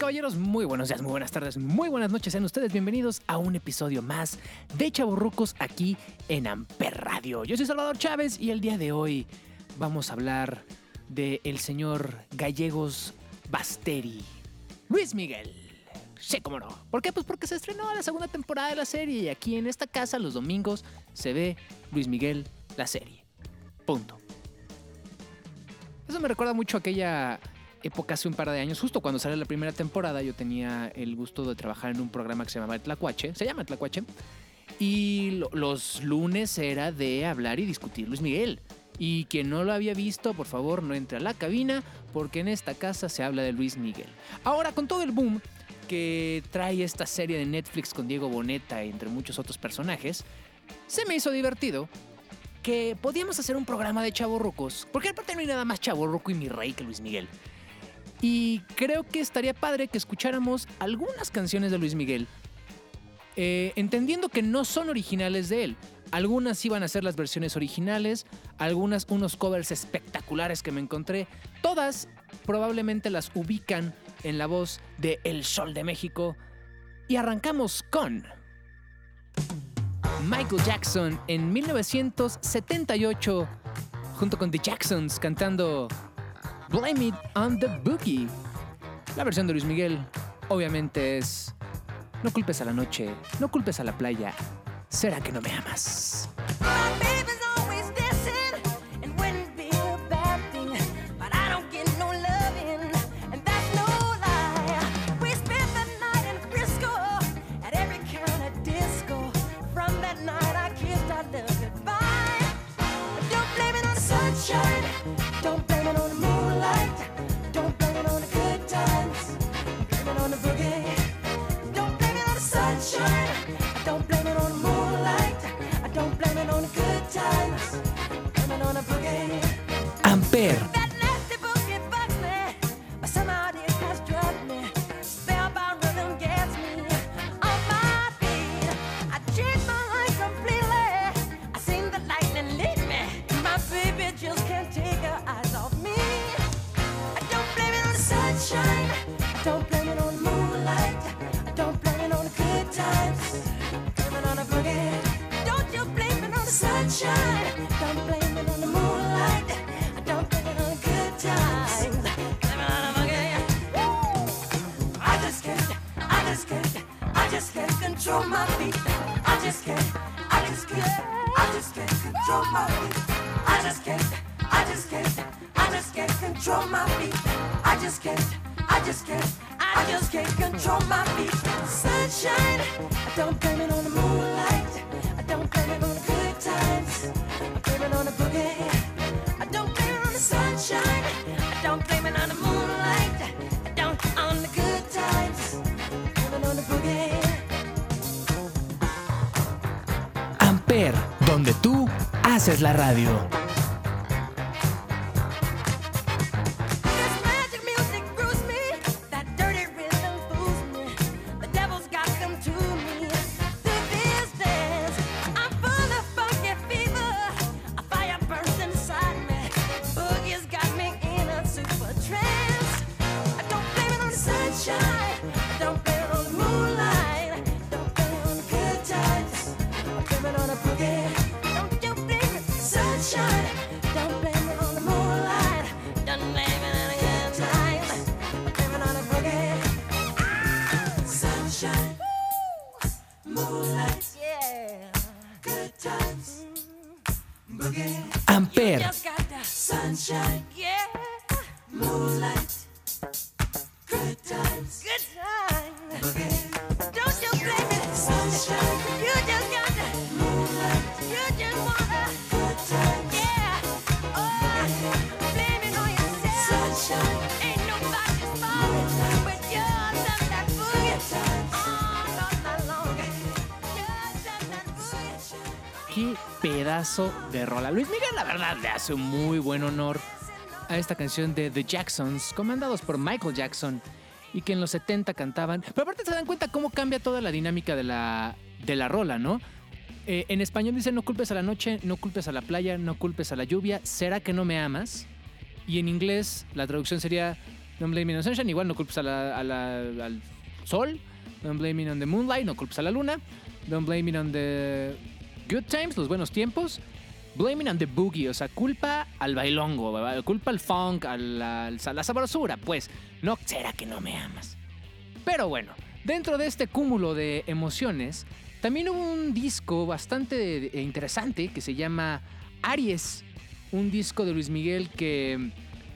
Caballeros, muy buenos días, muy buenas tardes, muy buenas noches. Sean ustedes bienvenidos a un episodio más de Chaburrucos aquí en Amper Radio. Yo soy Salvador Chávez y el día de hoy vamos a hablar de señor Gallegos Basteri, Luis Miguel. Sí, cómo no. ¿Por qué? Pues porque se estrenó la segunda temporada de la serie y aquí en esta casa los domingos se ve Luis Miguel la serie. Punto. Eso me recuerda mucho a aquella época hace un par de años, justo cuando sale la primera temporada, yo tenía el gusto de trabajar en un programa que se llamaba Tlacuache, se llama Tlacuache, y lo- los lunes era de hablar y discutir Luis Miguel. Y quien no lo había visto, por favor, no entre a la cabina, porque en esta casa se habla de Luis Miguel. Ahora, con todo el boom que trae esta serie de Netflix con Diego Boneta, entre muchos otros personajes, se me hizo divertido que podíamos hacer un programa de chavorrucos, porque aparte no hay nada más chavorruco y mi rey que Luis Miguel. Y creo que estaría padre que escucháramos algunas canciones de Luis Miguel, eh, entendiendo que no son originales de él. Algunas iban a ser las versiones originales, algunas unos covers espectaculares que me encontré. Todas probablemente las ubican en la voz de El Sol de México. Y arrancamos con Michael Jackson en 1978, junto con The Jacksons cantando Blame It on the Boogie. La versión de Luis Miguel, obviamente, es No culpes a la noche, no culpes a la playa. ¿Será que no me amas? Control my feet. I just can't. I just can't. I just can't control my feet. I just can't. I just can't. I just can't control my feet. La radio. Rola. Luis Miguel, la verdad, le hace un muy buen honor a esta canción de The Jacksons, comandados por Michael Jackson, y que en los 70 cantaban. Pero aparte se dan cuenta cómo cambia toda la dinámica de la, de la rola, ¿no? Eh, en español dice no culpes a la noche, no culpes a la playa, no culpes a la lluvia, ¿será que no me amas? Y en inglés la traducción sería Don't blame me on sunshine, igual no culpes a a la- al sol, Don't blame me on the moonlight, no culpes a la luna, Don't blame me on the good times, los buenos tiempos, Blaming on the boogie, o sea, culpa al bailongo, culpa al funk, a la, sabrosura, pues, no será que no me amas. Pero bueno, dentro de este cúmulo de emociones, también hubo un disco bastante interesante que se llama Aries, un disco de Luis Miguel que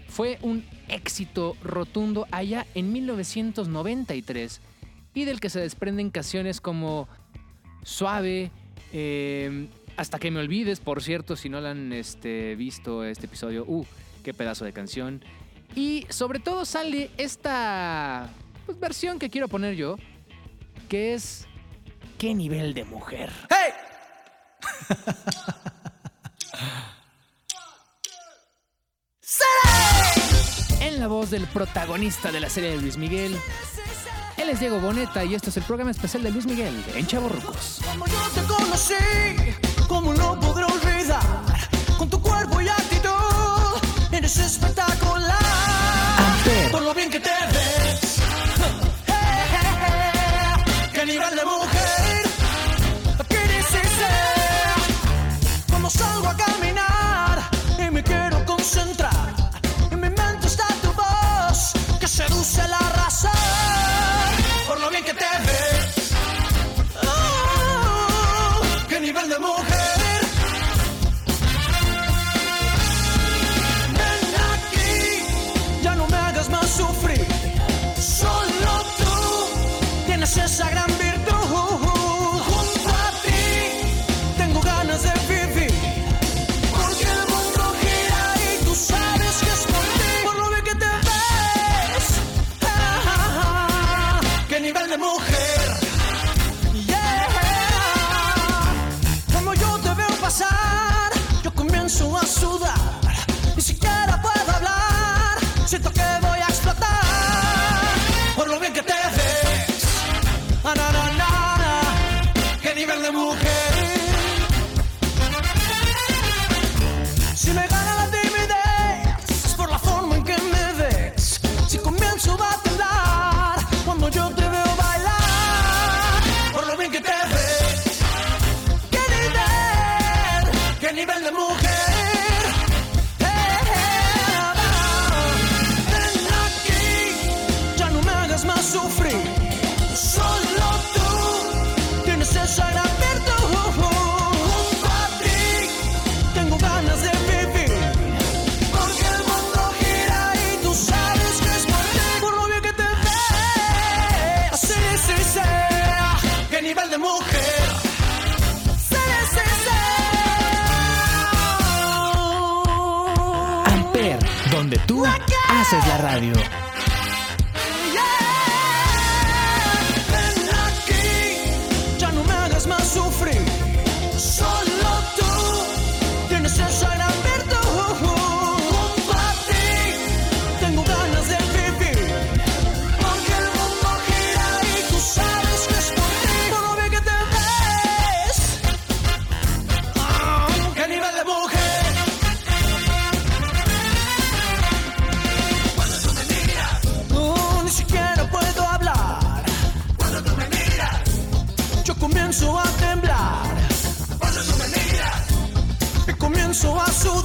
fue un éxito rotundo allá en 1993 y del que se desprenden canciones como Suave, eh, Hasta que me olvides, por cierto, si no la han este, visto este episodio, uh, qué pedazo de canción. Y sobre todo sale esta pues, versión que quiero poner yo, que es ¿Qué nivel de mujer? ¡Hey! En la voz del protagonista de la serie de Luis Miguel, él es Diego Boneta y esto es el programa especial de Luis Miguel en Chavorrucos. Como yo te conocí, ¿cómo lo podré olvidar? Con tu cuerpo y actitud, eres espectacular. Haces la radio. Y comienzo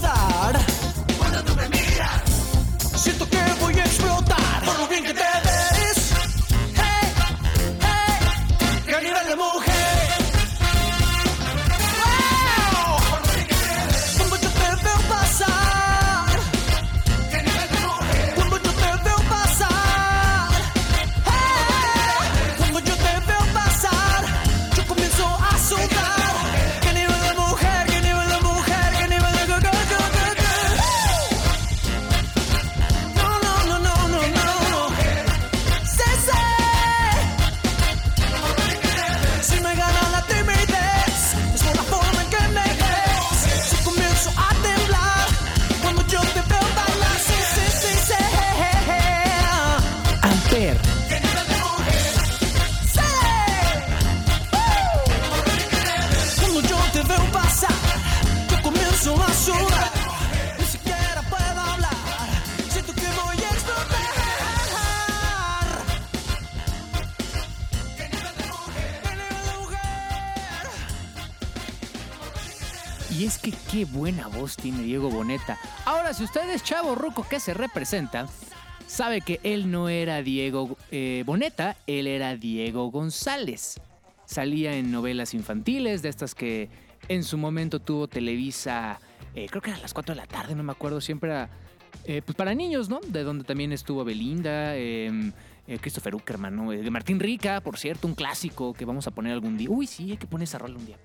buena voz tiene Diego Boneta. Ahora, si usted es chavo ruco que se representa, sabe que él no era Diego eh, Boneta, él era Diego González. Salía en novelas infantiles, de estas que en su momento tuvo Televisa, eh, creo que eran las 4 de la tarde, no me acuerdo, siempre era eh, pues para niños, ¿no? De donde también estuvo Belinda, eh, Christopher Uckerman, ¿no? Martín Rica, por cierto, un clásico que vamos a poner algún día. Uy, sí, hay que poner esa rola un día.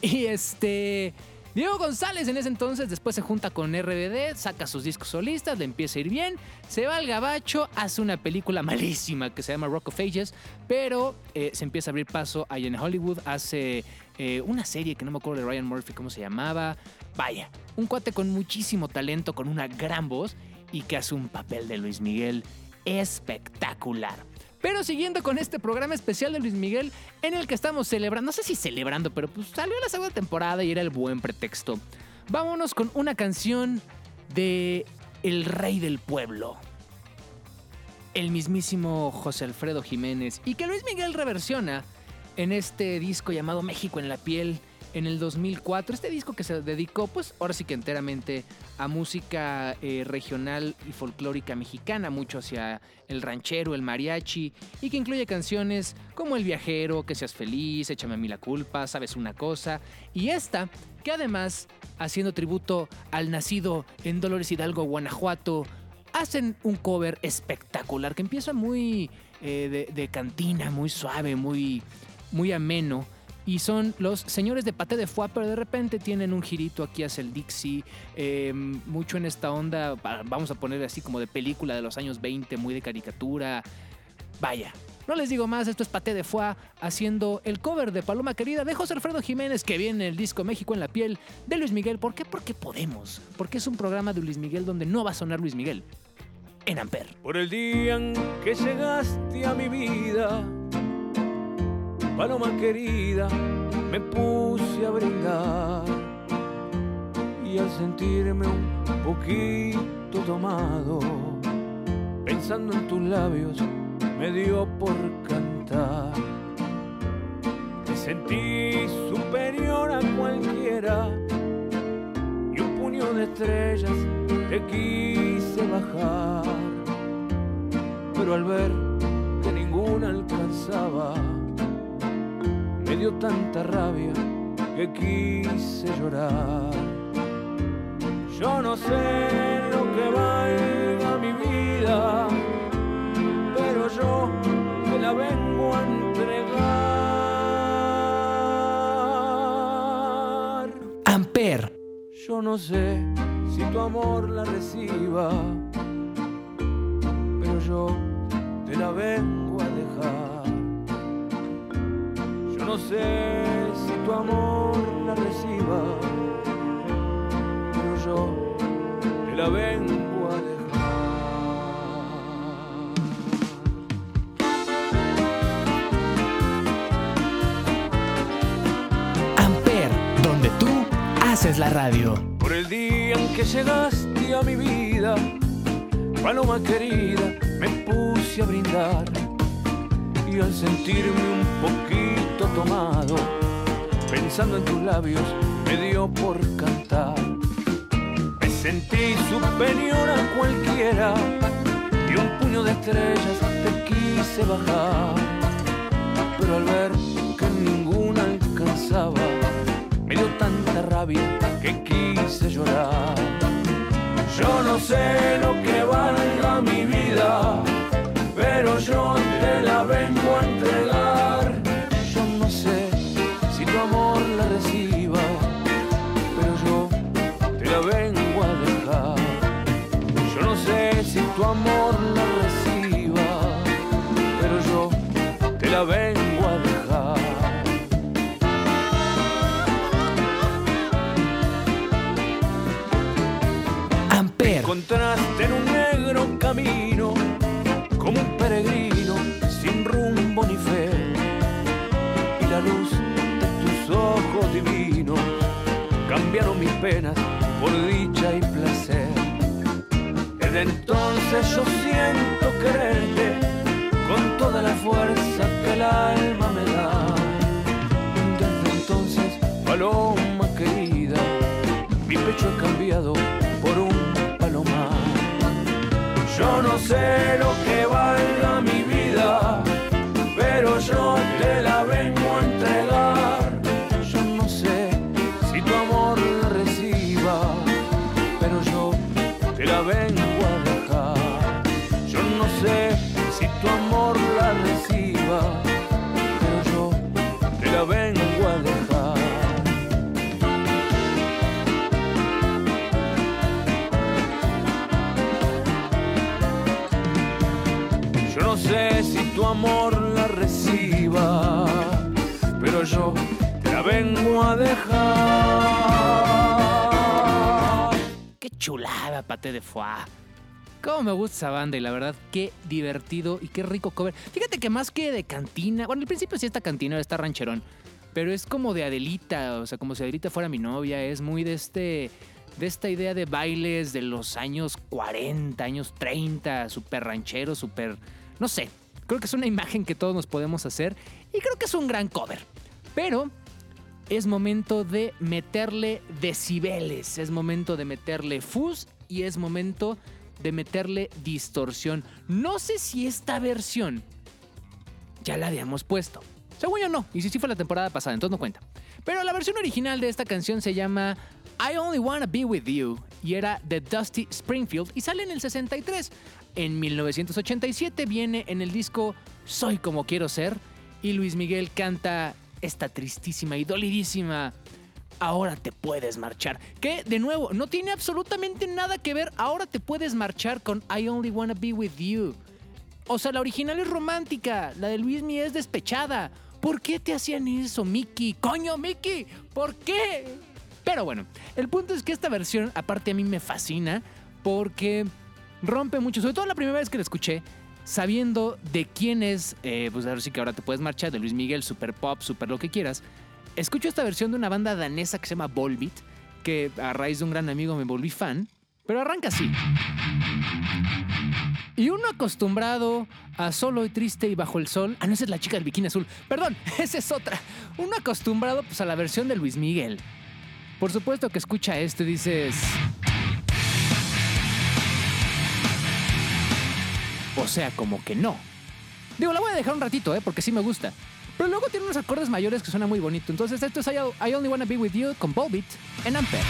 Y este. Diego González en ese entonces después se junta con RBD, saca sus discos solistas, le empieza a ir bien, se va al gabacho, hace una película malísima que se llama Rock of Ages, pero eh, se empieza a abrir paso ahí en Hollywood, hace eh, una serie que no me acuerdo de Ryan Murphy cómo se llamaba, vaya, un cuate con muchísimo talento, con una gran voz y que hace un papel de Luis Miguel espectacular. Pero siguiendo con este programa especial de Luis Miguel, en el que estamos celebrando, no sé si celebrando, pero pues salió la segunda temporada y era el buen pretexto. Vámonos con una canción de El Rey del Pueblo. El mismísimo José Alfredo Jiménez y que Luis Miguel reversiona en este disco llamado México en la piel en el 2004. Este disco que se dedicó, pues ahora sí que enteramente a música eh, regional y folclórica mexicana, mucho hacia el ranchero, el mariachi, y que incluye canciones como El viajero, Que seas feliz, Échame a mí la culpa, Sabes una cosa, y esta, que además, haciendo tributo al nacido en Dolores Hidalgo, Guanajuato, hacen un cover espectacular que empieza muy eh, de, de cantina, muy suave, muy, muy ameno. Y son los señores de Paté de Foie, pero de repente tienen un girito aquí hacia el Dixie, eh, mucho en esta onda, va- vamos a poner así como de película de los años 20, muy de caricatura. Vaya, no les digo más, esto es Paté de Foie haciendo el cover de Paloma Querida de José Alfredo Jiménez que viene en el disco México en la piel de Luis Miguel. ¿Por qué? Porque podemos. Porque es un programa de Luis Miguel donde no va a sonar Luis Miguel. En Amper. Por el día en que llegaste a mi vida, paloma querida, me puse a brindar. Y al sentirme un poquito tomado, pensando en tus labios, me dio por cantar. Te sentí superior a cualquiera y un puño de estrellas te quise bajar. Pero al ver que ninguna alcanzaba, me dio tanta rabia que quise llorar. Yo no sé lo que valga mi vida, pero yo te la vengo a entregar. Amper. Yo no sé si tu amor la reciba, pero yo te la vengo no sé si tu amor la reciba, pero yo te la vengo a dejar. Amper, donde tú haces la radio. Por el día en que llegaste a mi vida, paloma querida, me puse a brindar. Y al sentirme un poquito tomado, pensando en tus labios, me dio por cantar. Me sentí superior a cualquiera, y un puño de estrellas te quise bajar. Pero al ver que ninguna alcanzaba, me dio tanta rabia que quise llorar. Yo no sé lo que valga mi vida, pero yo te la vengo a entregar. Yo no sé si tu amor la reciba, pero yo te la vengo a dejar. Yo no sé si tu amor la reciba, pero yo te la vengo a dejar. Amper. Encontraste en un negro camino, peregrino sin rumbo ni fe. Y la luz de tus ojos divinos cambiaron mis penas por dicha y placer. Desde entonces yo siento quererte con toda la fuerza que el alma me da. Desde entonces, paloma querida, pecho he cambiado por un. Yo no sé lo que valga mi vida, pero yo te la vengo a tu amor la reciba, pero yo te la vengo a dejar. Qué chulada, Pate de Foie. Cómo me gusta esa banda y la verdad, qué divertido y qué rico cover. Fíjate que más que de cantina, bueno, al principio sí está cantina, está rancherón, pero es como de Adelita, o sea, como si Adelita fuera mi novia, es muy de este de esta idea de bailes de los años 40, años 30, súper ranchero, súper, no sé, creo que es una imagen que todos nos podemos hacer y creo que es un gran cover. Pero es momento de meterle decibeles, es momento de meterle fuzz y es momento de meterle distorsión. No sé si esta versión ya la habíamos puesto. Según yo no, y si sí fue la temporada pasada, entonces no cuenta. Pero la versión original de esta canción se llama I Only Wanna Be With You y era de Dusty Springfield y sale en el 63. En 1987 viene en el disco Soy como quiero ser y Luis Miguel canta esta tristísima y dolidísima Ahora te puedes marchar. Que, de nuevo, no tiene absolutamente nada que ver. Ahora te puedes marchar con I Only Wanna Be With You. O sea, la original es romántica. La de Luis Miguel es despechada. ¿Por qué te hacían eso, Mickey? ¡Coño, Mickey! ¿Por qué? Pero bueno, el punto es que esta versión, aparte a mí me fascina porque rompe mucho. Sobre todo la primera vez que la escuché, sabiendo de quién es, eh, pues ahora sí que ahora te puedes marchar, de Luis Miguel, super pop, super lo que quieras. Escucho esta versión de una banda danesa que se llama Volbeat, que a raíz de un gran amigo me volví fan, pero arranca así. Y uno acostumbrado a solo y triste y bajo el sol. Ah, no, esa es la chica del bikini azul. Perdón, esa es otra. Uno acostumbrado pues a la versión de Luis Miguel. Por supuesto que escucha esto y dices. O sea, como que no. Digo, la voy a dejar un ratito, ¿eh? Porque sí me gusta. Pero luego tiene unos acordes mayores que suena muy bonito. Entonces, esto es I, I Only Wanna Be With You con Volbeat en. Ampere.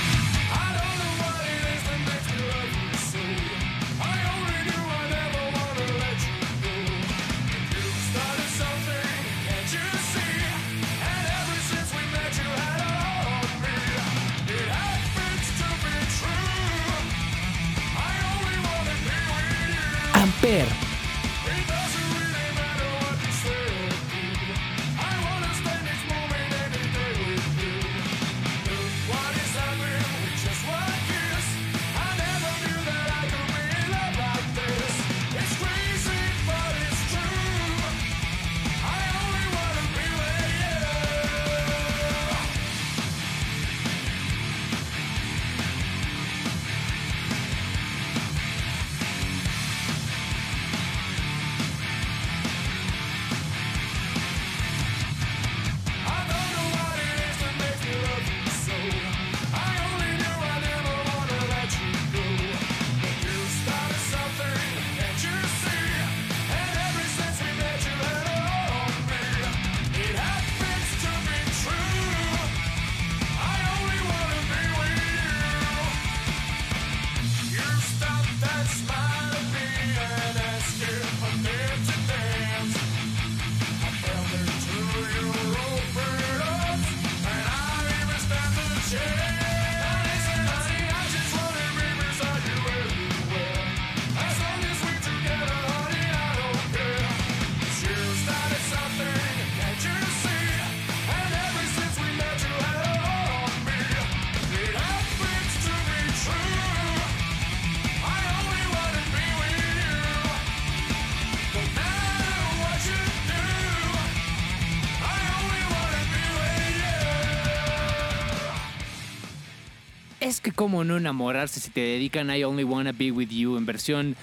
Es que cómo no enamorarse si te dedican I Only Wanna Be With You en versión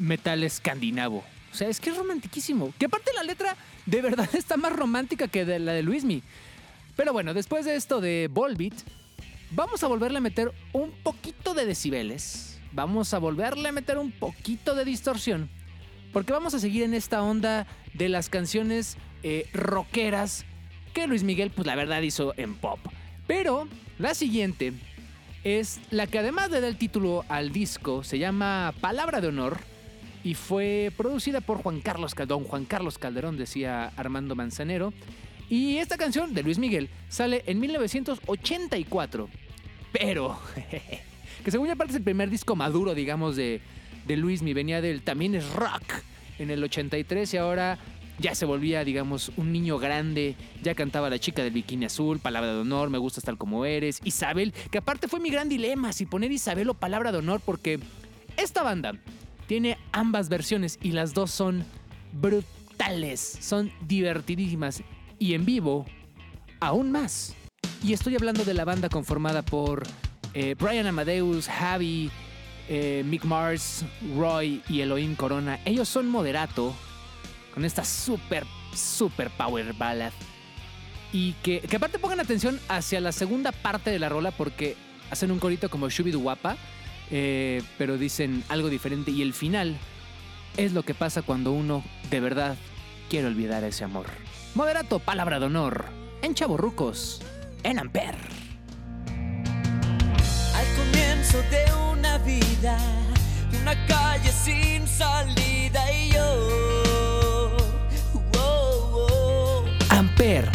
metal escandinavo. O sea, es que es romantiquísimo. Que aparte la letra de verdad está más romántica que de la de Luismi. Pero bueno, después de esto de Volbeat, vamos a volverle a meter un poquito de decibeles, vamos a volverle a meter un poquito de distorsión, porque vamos a seguir en esta onda de las canciones eh, rockeras que Luis Miguel, pues la verdad hizo en pop. Pero la siguiente es la que además de dar el título al disco, se llama Palabra de Honor y fue producida por Juan Carlos Calderón. Juan Carlos Calderón, decía Armando Manzanero. Y esta canción de Luis Miguel sale en 1984. Pero, que según ya parte es el primer disco maduro, digamos, de, de Luis Mi. Venía del También es Rock en el 83 y ahora ya se volvía, digamos, un niño grande. Ya cantaba La chica del bikini azul, Palabra de honor, Me gustas tal como eres. Isabel, que aparte fue mi gran dilema, si poner Isabel o Palabra de honor, porque esta banda tiene ambas versiones y las dos son brutales, son divertidísimas y en vivo aún más. Y estoy hablando de la banda conformada por eh, Brian Amadeus, Javi, eh, Mick Mars, Roy y Elohim Corona. Ellos son moderato con esta super, super power ballad. Y que, que aparte pongan atención hacia la segunda parte de la rola porque hacen un corito como Shubidu Guapa, eh, pero dicen algo diferente. Y el final es lo que pasa cuando uno de verdad quiere olvidar ese amor. Moderato, palabra de honor, en Chaborrucos, en Amper. Al comienzo de una vida, una calle sin salida y yo. Amper.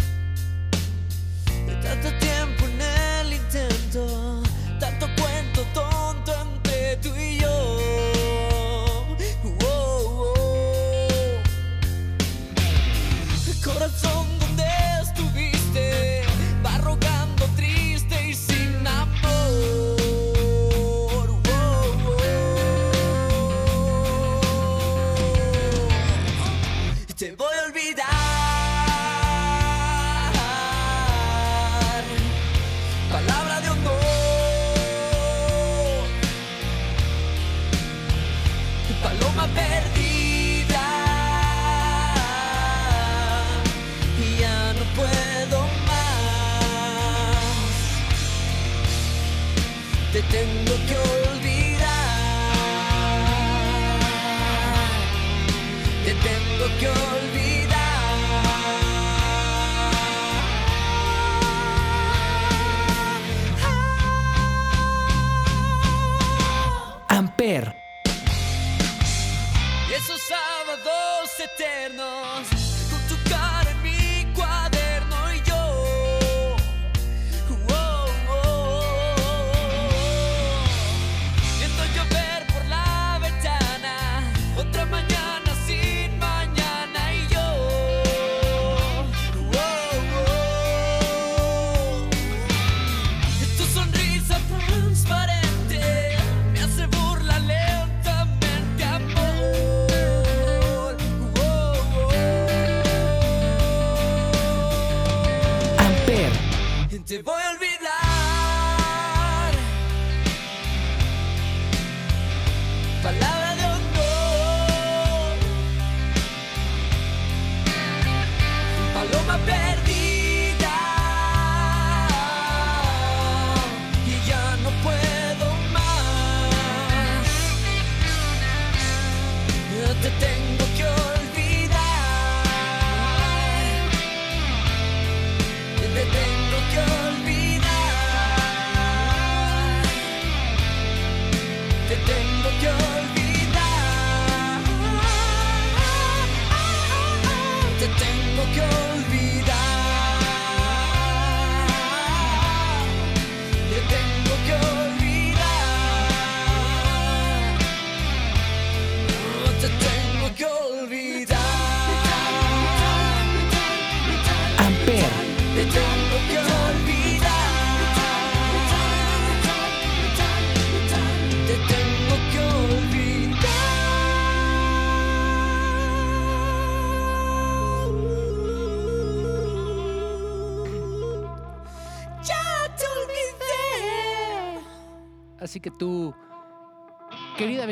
Eternos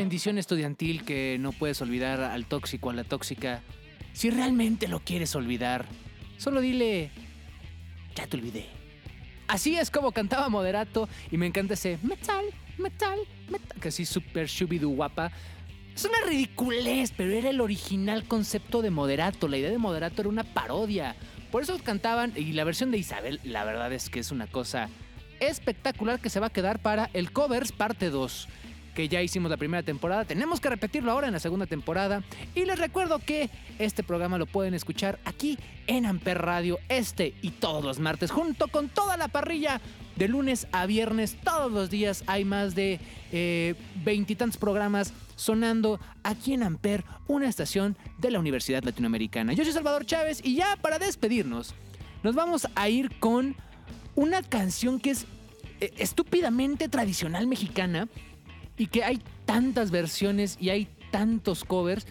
bendición estudiantil que no puedes olvidar al tóxico, a la tóxica, si realmente lo quieres olvidar, solo dile, ya te olvidé. Así es como cantaba Moderato y me encanta ese metal, metal, metal, que así súper shubidu guapa. Es una ridiculez, pero era el original concepto de Moderato. La idea de Moderato era una parodia. Por eso cantaban, y la versión de Isabel, la verdad es que es una cosa espectacular que se va a quedar para el Covers parte 2 que ya hicimos la primera temporada. Tenemos que repetirlo ahora en la segunda temporada. Y les recuerdo que este programa lo pueden escuchar aquí en Amper Radio este y todos los martes, junto con toda la parrilla. De lunes a viernes, todos los días hay más de eh, veintitantos programas sonando aquí en Amper, una estación de la Universidad Latinoamericana. Yo soy Salvador Chávez y ya para despedirnos, nos vamos a ir con una canción que es eh, estúpidamente tradicional mexicana y que hay tantas versiones y hay tantos covers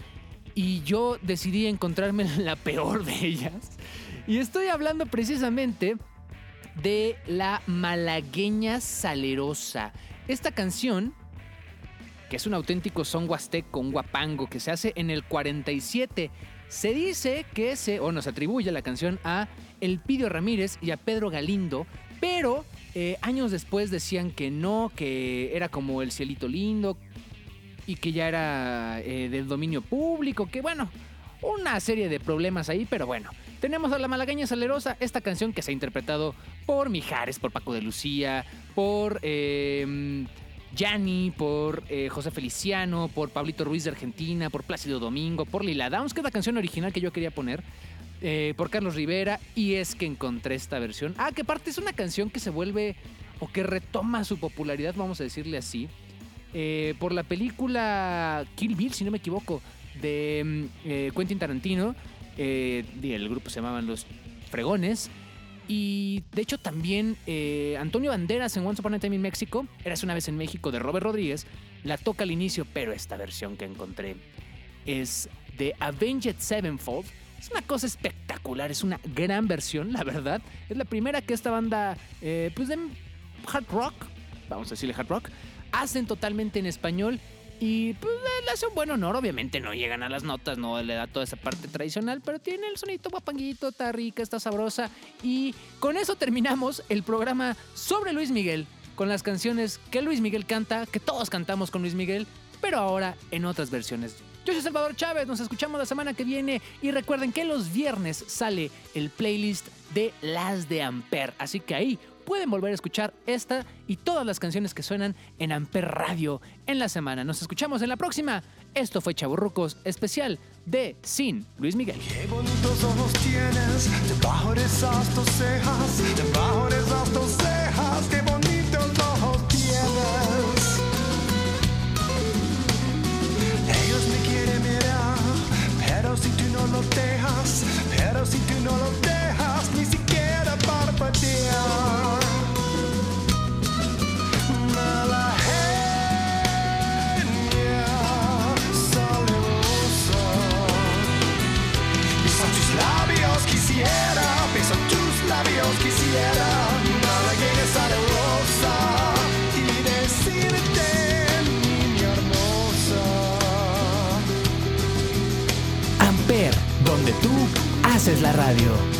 y yo decidí encontrarme la peor de ellas. Y estoy hablando precisamente de la malagueña salerosa. Esta canción, que es un auténtico son huasteco, un guapango, que se hace en el 47, se dice que se, o nos atribuye la canción a Elpidio Ramírez y a Pedro Galindo, pero eh, años después decían que no, que era como el cielito lindo y que ya era eh, del dominio público, que bueno, una serie de problemas ahí, pero bueno. Tenemos a La Malagueña Salerosa, esta canción que se ha interpretado por Mijares, por Paco de Lucía, por Gianni, por eh, José Feliciano, por Pablito Ruiz de Argentina, por Plácido Domingo, por Lila Downs, que es la canción original que yo quería poner eh, por Carlos Rivera y es que encontré esta versión. Ah, que aparte es una canción que se vuelve o que retoma su popularidad, vamos a decirle así, eh, por la película Kill Bill, si no me equivoco, de mm, eh, Quentin Tarantino. El grupo se llamaban Los Fregones. Y de hecho también Antonio Banderas en Once Upon a Time in México, Eras una vez en México de Robert Rodríguez, la toca al inicio, pero esta versión que encontré es de Avenged Sevenfold. Es una cosa espectacular, es una gran versión, la verdad. Es la primera que esta banda, eh, pues de hard rock, vamos a decirle hard rock, hacen totalmente en español y pues le- hace un buen honor. Obviamente no llegan a las notas, no le da toda esa parte tradicional, pero tiene el sonito guapanguito, está rica, está sabrosa. Y con eso terminamos el programa sobre Luis Miguel, con las canciones que Luis Miguel canta, que todos cantamos con Luis Miguel, pero ahora en otras versiones. Yo soy Salvador Chávez, nos escuchamos la semana que viene y recuerden que los viernes sale el playlist de las de Amper, así que ahí pueden volver a escuchar esta y todas las canciones que suenan en Amper Radio en la semana. Nos escuchamos en la próxima. Esto fue Chaburrucos especial de Sin Luis Miguel. Qué bonitos ojos tienes cejas, cejas, pero si tú no lo dejas, ni siquiera parpadear. Haces la radio.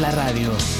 La radio.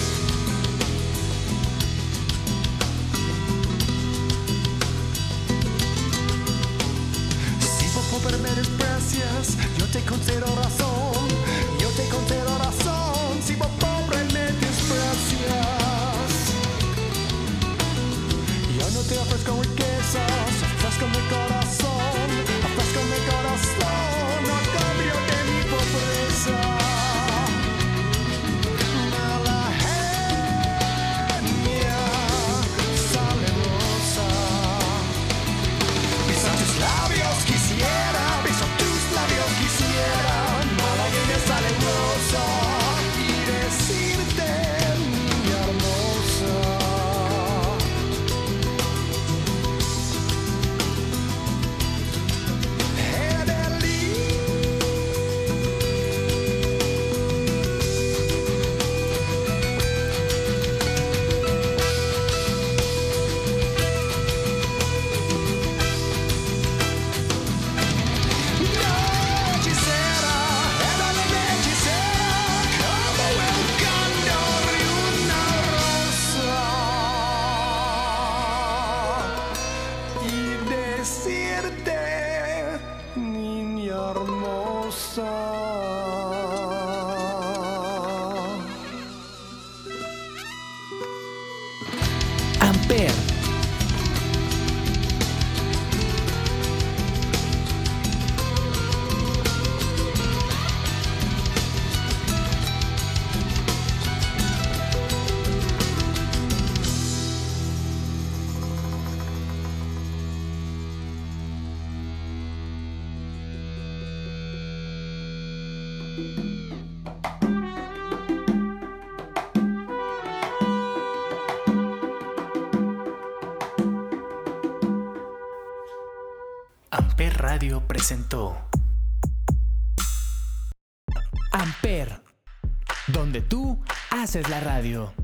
Haces la radio.